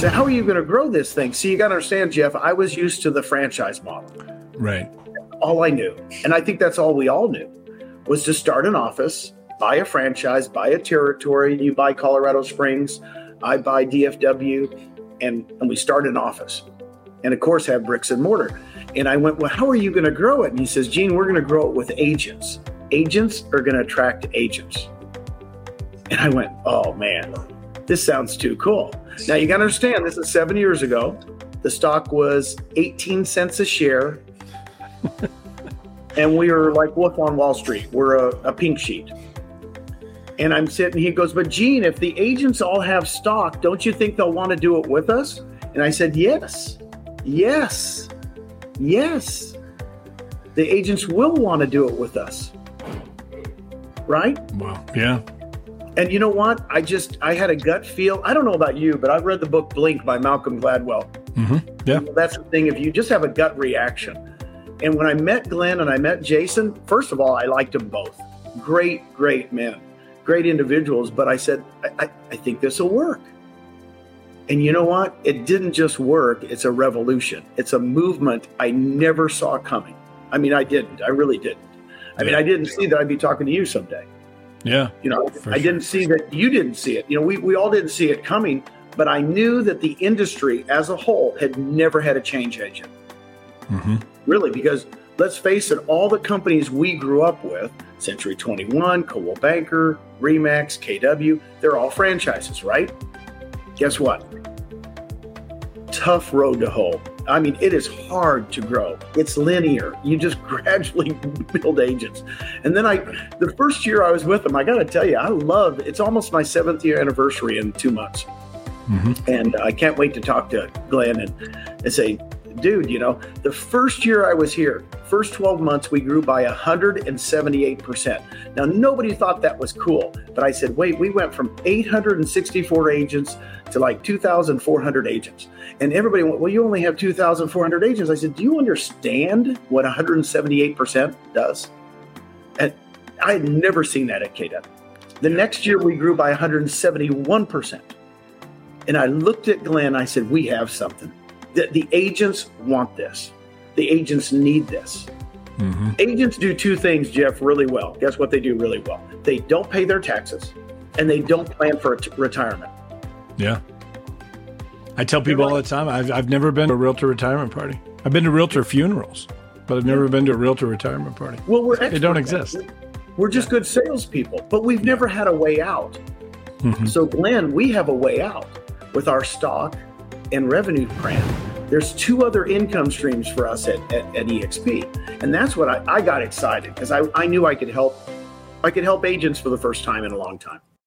So how are you going to grow this thing? See, you got to understand, Jeff. I was used to the franchise model. Right. All I knew, and I think that's all we all knew, was to start an office, buy a franchise, buy a territory. You buy Colorado Springs, I buy DFW, and and we start an office, and of course have bricks and mortar. And I went, well, how are you going to grow it? And he says, Gene, we're going to grow it with agents. Agents are going to attract agents. And I went, oh man, this sounds too cool. Now you got to understand, this is seven years ago. The stock was 18 cents a share. and we were like Wolf on Wall Street. We're a, a pink sheet. And I'm sitting, he goes, But Gene, if the agents all have stock, don't you think they'll want to do it with us? And I said, Yes, yes, yes. The agents will want to do it with us. Right? Wow. Yeah. And you know what? I just I had a gut feel. I don't know about you, but I've read the book Blink by Malcolm Gladwell. Mm-hmm. Yeah. That's the thing. If you just have a gut reaction. And when I met Glenn and I met Jason, first of all, I liked them both. Great, great men, great individuals. But I said, I, I, I think this will work. And you know what? It didn't just work, it's a revolution. It's a movement I never saw coming. I mean, I didn't. I really didn't. I mean, I didn't see that I'd be talking to you someday. Yeah. You know, I didn't see that you didn't see it. You know, we, we all didn't see it coming, but I knew that the industry as a whole had never had a change agent. Mm-hmm. Really, because let's face it, all the companies we grew up with, Century 21, Coldwell Banker, Remax, KW, they're all franchises, right? Guess what? Tough road to hoe. I mean, it is hard to grow. It's linear. You just gradually build agents. And then I, the first year I was with them, I got to tell you, I love. It's almost my seventh year anniversary in two months, mm-hmm. and I can't wait to talk to Glenn and, and say, dude, you know, the first year I was here, first 12 months, we grew by 178%. Now, nobody thought that was cool, but I said, wait, we went from 864 agents to like 2,400 agents. And everybody went, well, you only have 2,400 agents. I said, do you understand what 178% does? And I had never seen that at KW. The next year, we grew by 171%. And I looked at Glenn, I said, we have something the, the agents want this. The agents need this. Mm-hmm. Agents do two things, Jeff, really well. Guess what they do really well? They don't pay their taxes and they don't plan for retirement. Yeah. I tell people all the time I've, I've never been to a realtor retirement party. I've been to realtor funerals, but I've never been to a realtor retirement party. Well, we're they don't exist. We're just good salespeople, but we've never had a way out. Mm-hmm. So, Glenn, we have a way out with our stock and revenue plan. There's two other income streams for us at, at, at EXP. And that's what I, I got excited because I, I knew I could help I could help agents for the first time in a long time.